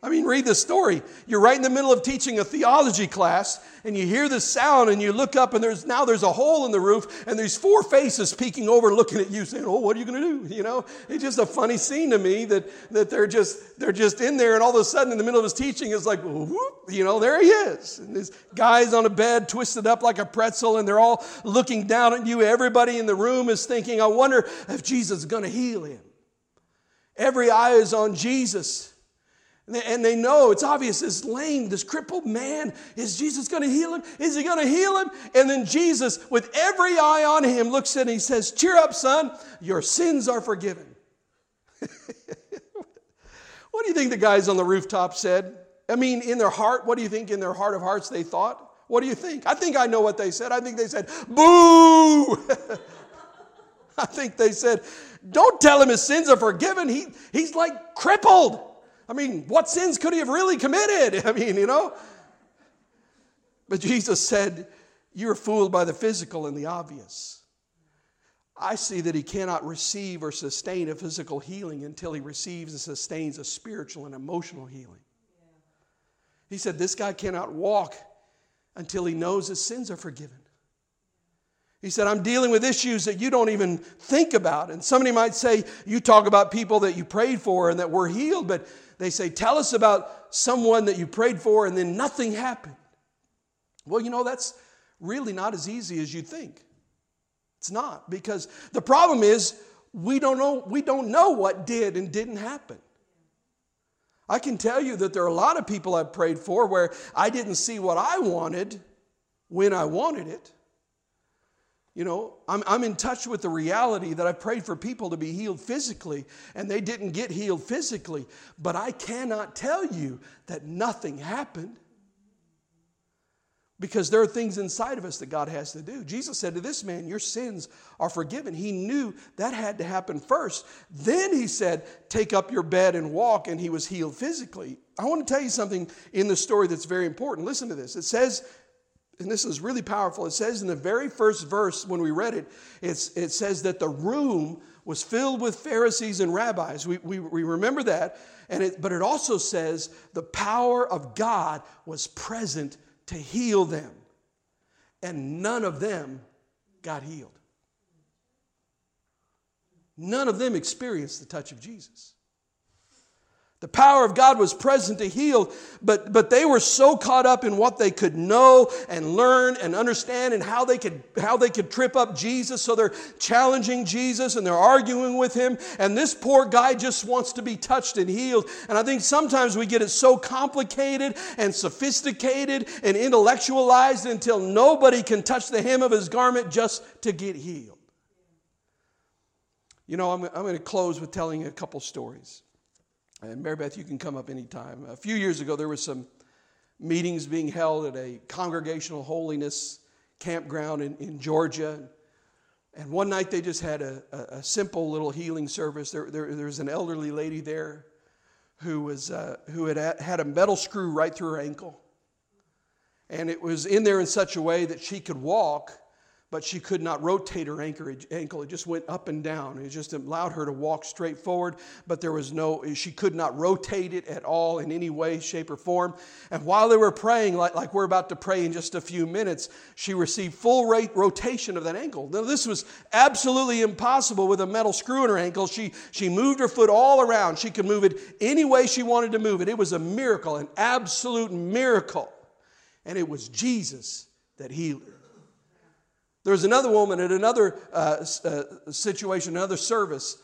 I mean, read the story. You're right in the middle of teaching a theology class, and you hear the sound, and you look up, and there's now there's a hole in the roof, and there's four faces peeking over, looking at you, saying, "Oh, what are you going to do?" You know, it's just a funny scene to me that that they're just they're just in there, and all of a sudden, in the middle of his teaching, it's like, whoop, you know, there he is, and this guy's on a bed, twisted up like a pretzel, and they're all looking down at you. Everybody in the room is thinking, "I wonder if Jesus is going to heal him." Every eye is on Jesus. And they know it's obvious this lame, this crippled man, is Jesus going to heal him? Is he going to heal him? And then Jesus, with every eye on him, looks at him and he says, Cheer up, son, your sins are forgiven. what do you think the guys on the rooftop said? I mean, in their heart, what do you think in their heart of hearts they thought? What do you think? I think I know what they said. I think they said, Boo! I think they said, Don't tell him his sins are forgiven. He, he's like crippled. I mean, what sins could he have really committed? I mean, you know? But Jesus said, You're fooled by the physical and the obvious. I see that he cannot receive or sustain a physical healing until he receives and sustains a spiritual and emotional healing. He said, This guy cannot walk until he knows his sins are forgiven. He said, I'm dealing with issues that you don't even think about. And somebody might say, You talk about people that you prayed for and that were healed, but they say, Tell us about someone that you prayed for and then nothing happened. Well, you know, that's really not as easy as you think. It's not, because the problem is we don't know, we don't know what did and didn't happen. I can tell you that there are a lot of people I've prayed for where I didn't see what I wanted when I wanted it. You know, I'm, I'm in touch with the reality that I prayed for people to be healed physically and they didn't get healed physically. But I cannot tell you that nothing happened because there are things inside of us that God has to do. Jesus said to this man, Your sins are forgiven. He knew that had to happen first. Then he said, Take up your bed and walk, and he was healed physically. I want to tell you something in the story that's very important. Listen to this. It says and this is really powerful. It says in the very first verse when we read it, it says that the room was filled with Pharisees and rabbis. We, we, we remember that. And it, but it also says the power of God was present to heal them. And none of them got healed. None of them experienced the touch of Jesus. The power of God was present to heal, but, but they were so caught up in what they could know and learn and understand and how they could how they could trip up Jesus. So they're challenging Jesus and they're arguing with him. And this poor guy just wants to be touched and healed. And I think sometimes we get it so complicated and sophisticated and intellectualized until nobody can touch the hem of his garment just to get healed. You know, I'm, I'm going to close with telling a couple stories. And Mary Beth, you can come up anytime. A few years ago, there were some meetings being held at a congregational holiness campground in, in Georgia. And one night they just had a, a, a simple little healing service. There, there, there, was an elderly lady there who, was, uh, who had had a metal screw right through her ankle. And it was in there in such a way that she could walk, but she could not rotate her ankle. It just went up and down. It just allowed her to walk straight forward, but there was no, she could not rotate it at all in any way, shape, or form. And while they were praying, like, like we're about to pray in just a few minutes, she received full rate rotation of that ankle. Now, this was absolutely impossible with a metal screw in her ankle. She, she moved her foot all around. She could move it any way she wanted to move it. It was a miracle, an absolute miracle. And it was Jesus that healed her. There was another woman at another uh, uh, situation, another service,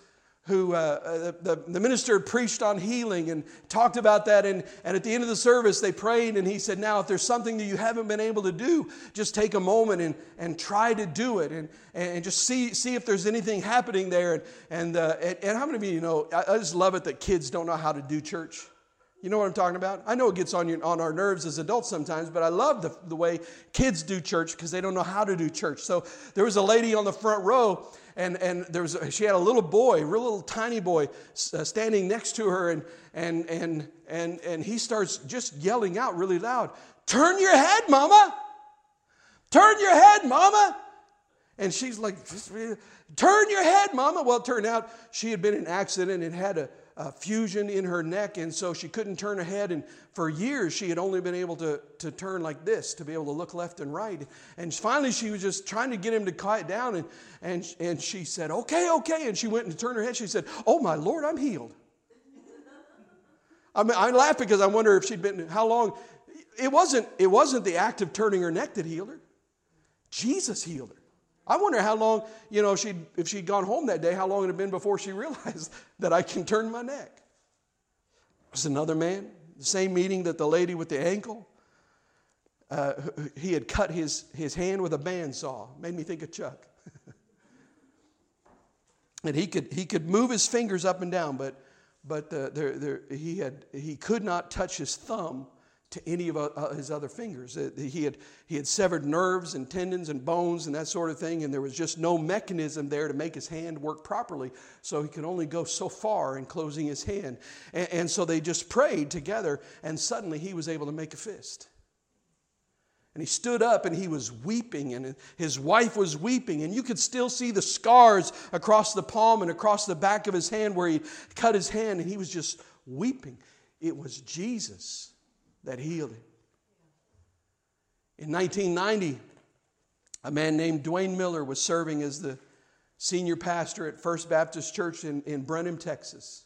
who uh, the, the minister preached on healing and talked about that. And, and at the end of the service, they prayed, and he said, Now, if there's something that you haven't been able to do, just take a moment and, and try to do it and, and just see, see if there's anything happening there. And, and, uh, and, how many of you know, I just love it that kids don't know how to do church. You know what I'm talking about? I know it gets on, on our nerves as adults sometimes, but I love the, the way kids do church because they don't know how to do church. So there was a lady on the front row, and, and there was a, she had a little boy, a real little tiny boy, uh, standing next to her, and, and, and, and, and he starts just yelling out really loud, Turn your head, mama! Turn your head, mama! And she's like, Turn your head, mama! Well, it turned out she had been in an accident and had a fusion in her neck, and so she couldn't turn her head. And for years, she had only been able to, to turn like this, to be able to look left and right. And finally, she was just trying to get him to quiet down, and, and, and she said, Okay, okay. And she went and turned her head. She said, Oh, my Lord, I'm healed. I, mean, I laugh because I wonder if she'd been, how long. It wasn't, it wasn't the act of turning her neck that healed her, Jesus healed her. I wonder how long, you know, she'd, if she'd gone home that day, how long it had been before she realized that I can turn my neck. There's another man, the same meeting that the lady with the ankle, uh, he had cut his, his hand with a bandsaw. Made me think of Chuck. and he could, he could move his fingers up and down, but, but the, the, the, he, had, he could not touch his thumb to any of uh, his other fingers. Uh, he had, he had severed nerves and tendons and bones and that sort of thing, and there was just no mechanism there to make his hand work properly. So he could only go so far in closing his hand. And, and so they just prayed together, and suddenly he was able to make a fist. And he stood up and he was weeping, and his wife was weeping, and you could still see the scars across the palm and across the back of his hand where he cut his hand, and he was just weeping. It was Jesus that healed him. In 1990, a man named Duane Miller was serving as the senior pastor at First Baptist Church in, in Brenham, Texas.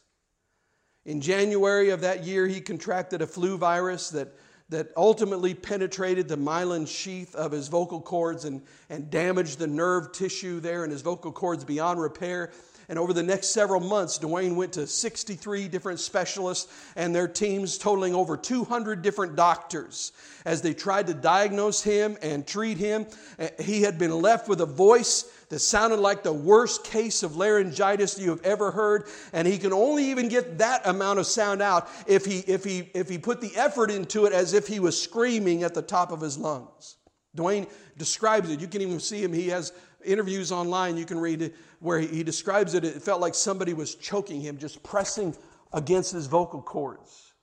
In January of that year, he contracted a flu virus that, that ultimately penetrated the myelin sheath of his vocal cords and, and damaged the nerve tissue there in his vocal cords beyond repair. And over the next several months, Duane went to 63 different specialists and their teams, totaling over 200 different doctors. As they tried to diagnose him and treat him, eh, he had been left with a voice that sounded like the worst case of laryngitis you have ever heard. And he can only even get that amount of sound out if he, if he, if he put the effort into it as if he was screaming at the top of his lungs. Duane describes it. You can even see him. He has interviews online. You can read where he describes it, it felt like somebody was choking him, just pressing against his vocal cords.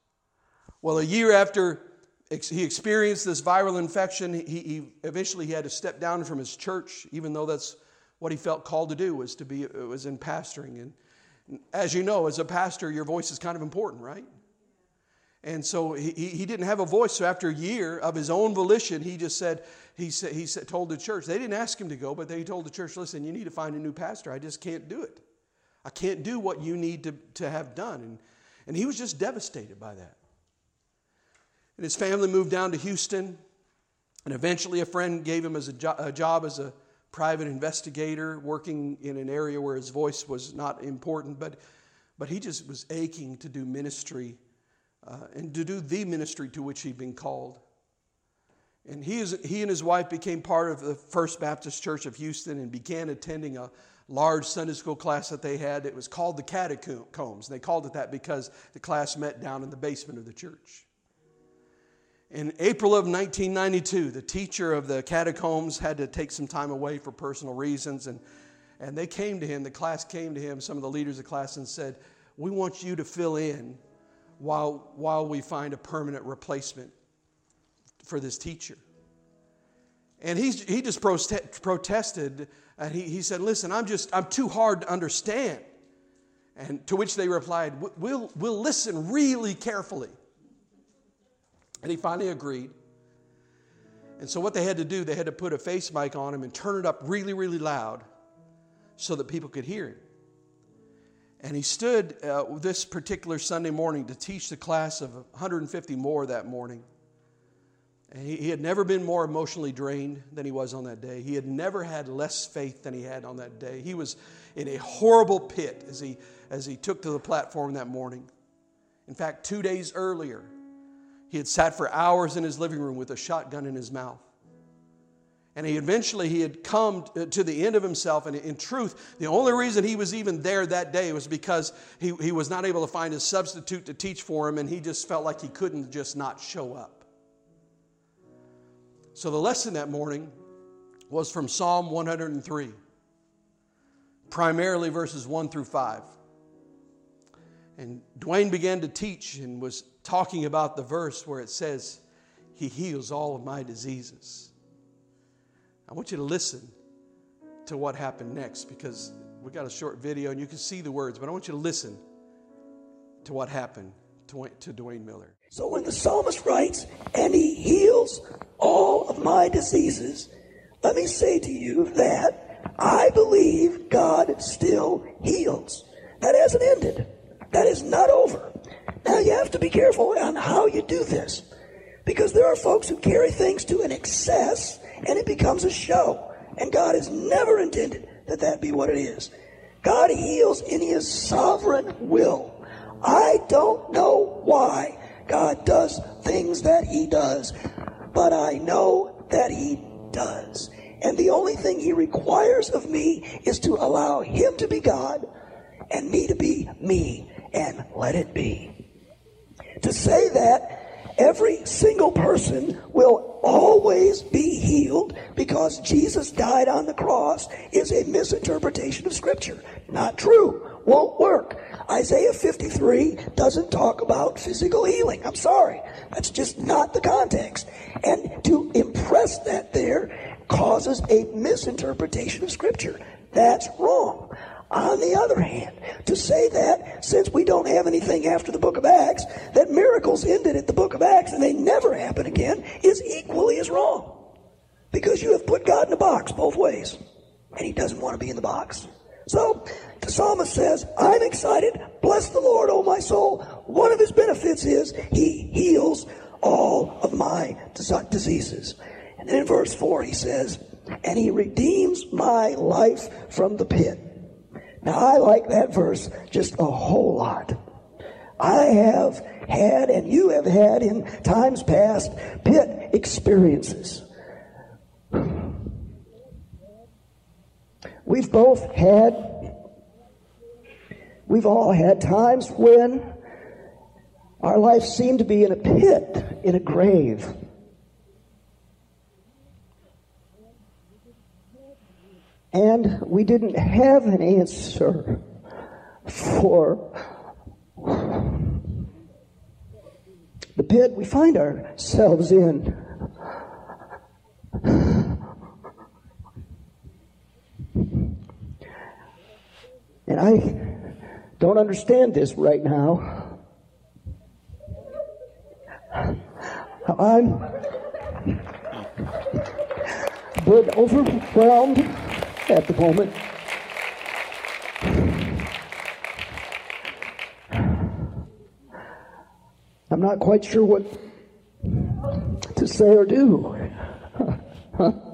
Well, a year after he experienced this viral infection, he, he eventually he had to step down from his church, even though that's what he felt called to do was to be was in pastoring. And as you know, as a pastor, your voice is kind of important, right? And so he, he didn't have a voice. So after a year of his own volition, he just said, he, said, he said, told the church, they didn't ask him to go, but they told the church, listen, you need to find a new pastor. I just can't do it. I can't do what you need to, to have done. And, And he was just devastated by that. And his family moved down to Houston. And eventually, a friend gave him as a, jo- a job as a private investigator, working in an area where his voice was not important. But, but he just was aching to do ministry uh, and to do the ministry to which he'd been called. And he, is, he and his wife became part of the First Baptist Church of Houston and began attending a large Sunday school class that they had. It was called the Catacombs. They called it that because the class met down in the basement of the church. In April of 1992, the teacher of the catacombs had to take some time away for personal reasons, and, and they came to him, the class came to him, some of the leaders of the class, and said, We want you to fill in while, while we find a permanent replacement for this teacher. And he, he just protested, and he, he said, Listen, I'm just, I'm too hard to understand. And to which they replied, We'll, we'll listen really carefully. And he finally agreed. And so, what they had to do, they had to put a face mic on him and turn it up really, really loud so that people could hear him. And he stood uh, this particular Sunday morning to teach the class of 150 more that morning. And he, he had never been more emotionally drained than he was on that day. He had never had less faith than he had on that day. He was in a horrible pit as he, as he took to the platform that morning. In fact, two days earlier, he had sat for hours in his living room with a shotgun in his mouth. And he eventually he had come uh, to the end of himself. And in truth, the only reason he was even there that day was because he, he was not able to find a substitute to teach for him, and he just felt like he couldn't just not show up. So the lesson that morning was from Psalm 103, primarily verses 1 through 5. And Duane began to teach and was talking about the verse where it says, He heals all of my diseases. I want you to listen to what happened next because we got a short video and you can see the words, but I want you to listen to what happened to, to Duane Miller. So when the psalmist writes, and he heals all of my diseases, let me say to you that I believe God still heals. That hasn't ended. That is not over. Now you have to be careful on how you do this. Because there are folks who carry things to an excess and it becomes a show. And God has never intended that that be what it is. God heals in his sovereign will. I don't know why God does things that he does, but I know that he does. And the only thing he requires of me is to allow him to be God and me to be me and let it be to say that every single person will always be healed because Jesus died on the cross is a misinterpretation of Scripture. Not true. Won't work. Isaiah 53 doesn't talk about physical healing. I'm sorry. That's just not the context. And to impress that there causes a misinterpretation of Scripture. That's wrong. On the other hand, to say that since we don't have anything after the book of Acts, that miracles ended at the book of Acts and they never happen again is equally as wrong. Because you have put God in a box both ways. And he doesn't want to be in the box. So the psalmist says, I'm excited. Bless the Lord, O my soul. One of his benefits is he heals all of my diseases. And then in verse 4 he says, and he redeems my life from the pit. Now, I like that verse just a whole lot. I have had, and you have had in times past, pit experiences. We've both had, we've all had times when our life seemed to be in a pit, in a grave. And we didn't have an answer for the pit we find ourselves in. And I don't understand this right now. I'm but overwhelmed at the moment. I'm not quite sure what to say or do.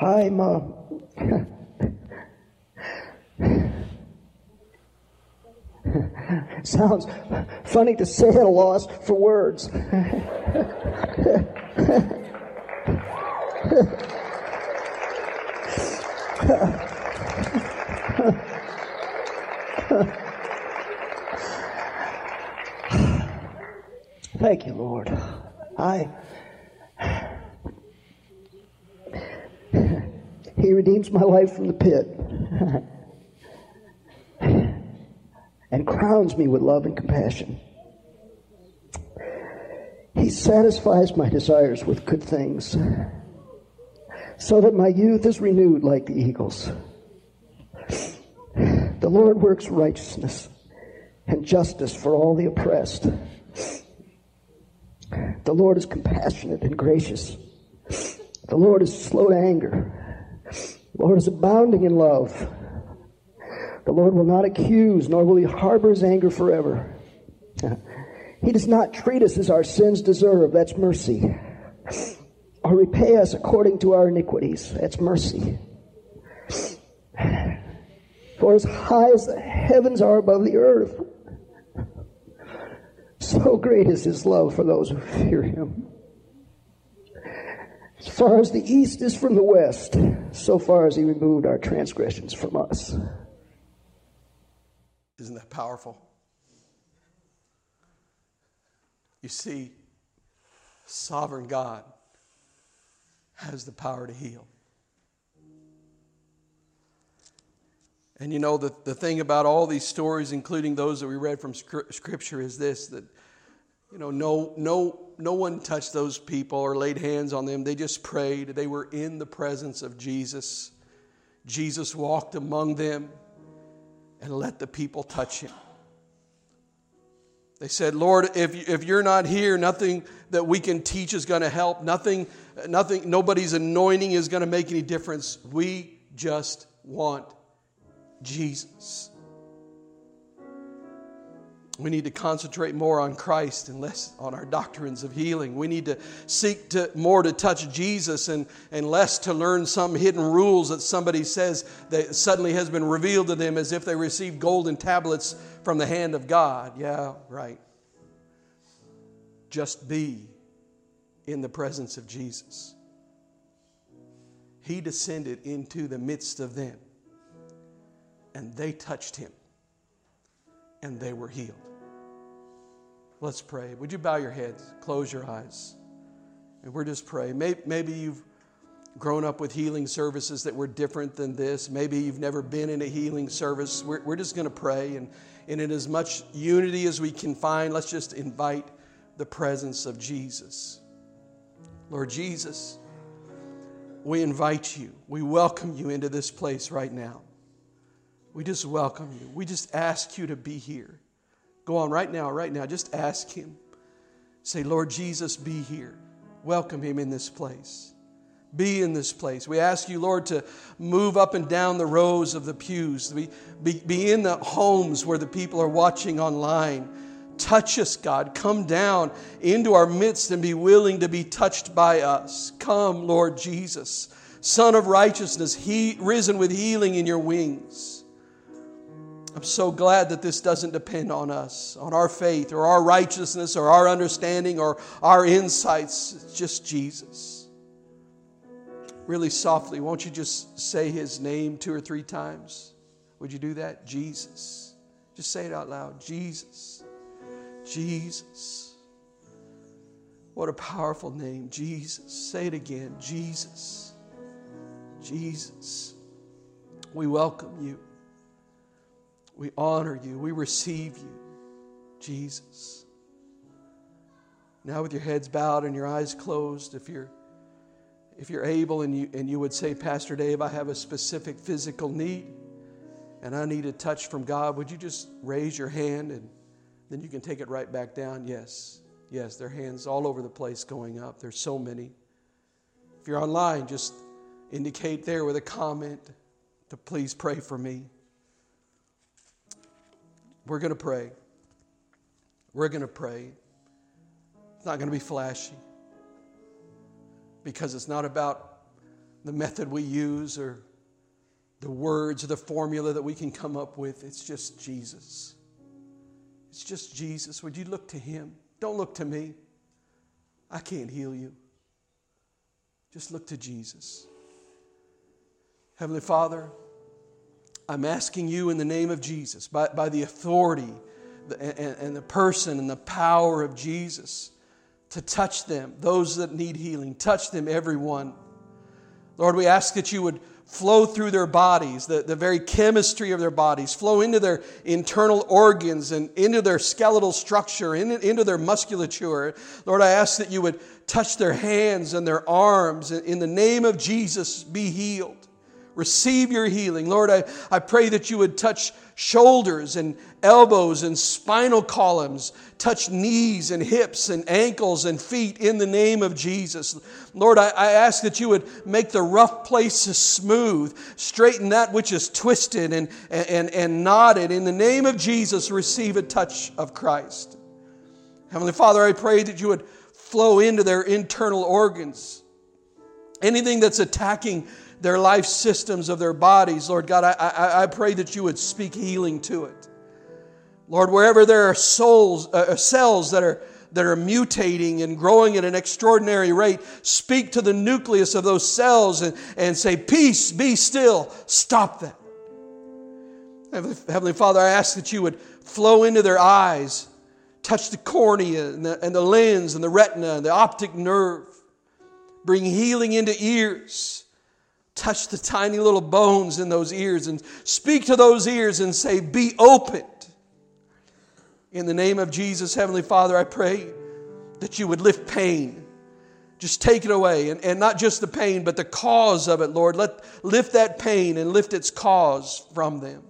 I'm uh, sounds funny to say at a loss for words. Thank you, Lord. I He redeems my life from the pit and crowns me with love and compassion. He satisfies my desires with good things so that my youth is renewed like the eagles. The Lord works righteousness and justice for all the oppressed. The Lord is compassionate and gracious. The Lord is slow to anger. The Lord is abounding in love. The Lord will not accuse, nor will he harbor his anger forever. He does not treat us as our sins deserve. That's mercy. Or repay us according to our iniquities. That's mercy. For as high as the heavens are above the earth, so great is his love for those who fear him. As far as the east is from the west, so far as he removed our transgressions from us. Isn't that powerful? You see, sovereign God has the power to heal. And you know, the, the thing about all these stories, including those that we read from Scripture, is this that, you know, no, no, no one touched those people or laid hands on them. They just prayed. They were in the presence of Jesus. Jesus walked among them and let the people touch him. They said, Lord, if, if you're not here, nothing that we can teach is going to help. Nothing, nothing, nobody's anointing is going to make any difference. We just want Jesus. We need to concentrate more on Christ and less on our doctrines of healing. We need to seek to, more to touch Jesus and, and less to learn some hidden rules that somebody says that suddenly has been revealed to them as if they received golden tablets from the hand of God. Yeah, right. Just be in the presence of Jesus. He descended into the midst of them and they touched him and they were healed. Let's pray. Would you bow your heads, close your eyes, and we're just pray. Maybe you've grown up with healing services that were different than this. Maybe you've never been in a healing service. We're, we're just going to pray, and, and in as much unity as we can find, let's just invite the presence of Jesus. Lord Jesus, we invite you, we welcome you into this place right now. We just welcome you. We just ask you to be here. Go on right now, right now. Just ask Him. Say, Lord Jesus, be here. Welcome Him in this place. Be in this place. We ask you, Lord, to move up and down the rows of the pews, be, be, be in the homes where the people are watching online. Touch us, God. Come down into our midst and be willing to be touched by us. Come, Lord Jesus, Sun of righteousness, he, risen with healing in your wings. I'm so glad that this doesn't depend on us, on our faith or our righteousness or our understanding or our insights. It's just Jesus. Really softly, won't you just say his name two or three times? Would you do that? Jesus. Just say it out loud Jesus. Jesus. What a powerful name, Jesus. Say it again Jesus. Jesus. We welcome you. We honor you. We receive you, Jesus. Now, with your heads bowed and your eyes closed, if you're if you're able and you, and you would say, Pastor Dave, I have a specific physical need and I need a touch from God, would you just raise your hand and then you can take it right back down? Yes, yes, there are hands all over the place going up. There's so many. If you're online, just indicate there with a comment to please pray for me. We're going to pray. We're going to pray. It's not going to be flashy because it's not about the method we use or the words or the formula that we can come up with. It's just Jesus. It's just Jesus. Would you look to Him? Don't look to me. I can't heal you. Just look to Jesus. Heavenly Father, I'm asking you in the name of Jesus, by, by the authority and, and the person and the power of Jesus, to touch them, those that need healing. Touch them, everyone. Lord, we ask that you would flow through their bodies, the, the very chemistry of their bodies, flow into their internal organs and into their skeletal structure, in, into their musculature. Lord, I ask that you would touch their hands and their arms. In the name of Jesus, be healed. Receive your healing. Lord, I, I pray that you would touch shoulders and elbows and spinal columns, touch knees and hips and ankles and feet in the name of Jesus. Lord, I, I ask that you would make the rough places smooth, straighten that which is twisted and, and, and knotted. In the name of Jesus, receive a touch of Christ. Heavenly Father, I pray that you would flow into their internal organs. Anything that's attacking their life systems of their bodies, Lord God, I, I, I pray that you would speak healing to it. Lord, wherever there are souls, uh, uh, cells that are, that are mutating and growing at an extraordinary rate, speak to the nucleus of those cells and, and say, Peace, be still, stop that. Heavenly Father, I ask that you would flow into their eyes, touch the cornea and the, and the lens and the retina and the optic nerve, bring healing into ears touch the tiny little bones in those ears and speak to those ears and say, Be opened. In the name of Jesus, Heavenly Father, I pray that you would lift pain. Just take it away. And, and not just the pain, but the cause of it, Lord. Let, lift that pain and lift its cause from them.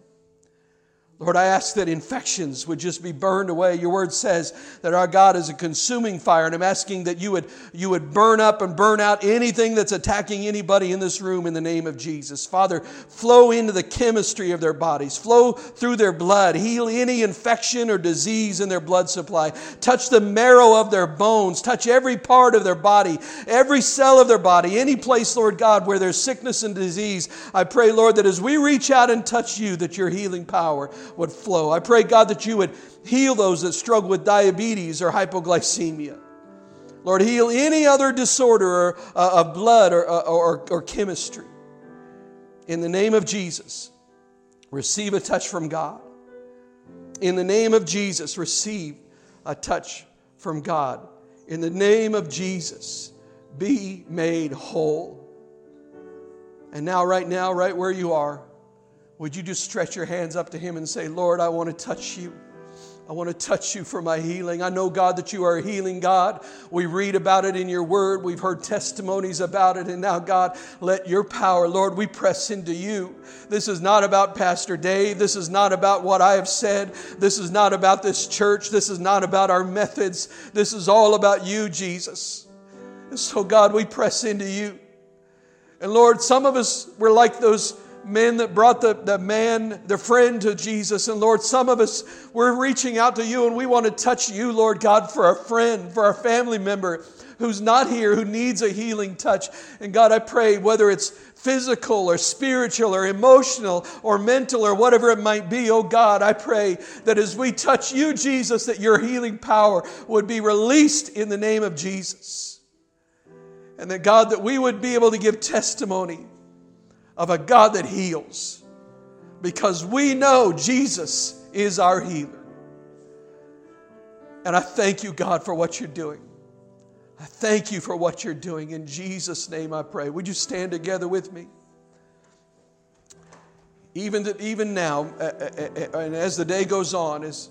Lord, I ask that infections would just be burned away. Your word says that our God is a consuming fire, and I'm asking that you would, you would burn up and burn out anything that's attacking anybody in this room in the name of Jesus. Father, flow into the chemistry of their bodies, flow through their blood, heal any infection or disease in their blood supply, touch the marrow of their bones, touch every part of their body, every cell of their body, any place, Lord God, where there's sickness and disease. I pray, Lord, that as we reach out and touch you, that your healing power would flow. I pray, God, that you would heal those that struggle with diabetes or hypoglycemia. Lord, heal any other disorder or, uh, of blood or, uh, or, or chemistry. In the name of Jesus, receive a touch from God. In the name of Jesus, receive a touch from God. In the name of Jesus, be made whole. And now, right now, right where you are, would you just stretch your hands up to Him and say, Lord, I want to touch you. I want to touch you for my healing. I know, God, that you are a healing God. We read about it in your word. We've heard testimonies about it. And now, God, let your power, Lord, we press into you. This is not about Pastor Dave. This is not about what I have said. This is not about this church. This is not about our methods. This is all about you, Jesus. And so, God, we press into you. And Lord, some of us, we're like those men that brought the, the man, the friend to Jesus. And Lord, some of us, we're reaching out to you and we want to touch you, Lord God, for our friend, for our family member who's not here, who needs a healing touch. And God, I pray, whether it's physical or spiritual or emotional or mental or whatever it might be, oh God, I pray that as we touch you, Jesus, that your healing power would be released in the name of Jesus. And that God, that we would be able to give testimony of a God that heals because we know Jesus is our healer. And I thank you, God, for what you're doing. I thank you for what you're doing. In Jesus' name I pray. Would you stand together with me? Even, that, even now, and as the day goes on, is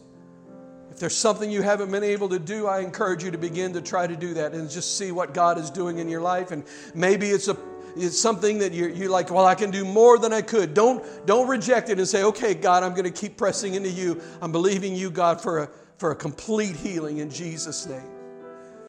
if there's something you haven't been able to do, I encourage you to begin to try to do that and just see what God is doing in your life. And maybe it's a it's something that you're, you're like, well, I can do more than I could. Don't, don't reject it and say, okay, God, I'm going to keep pressing into you. I'm believing you, God, for a, for a complete healing in Jesus' name.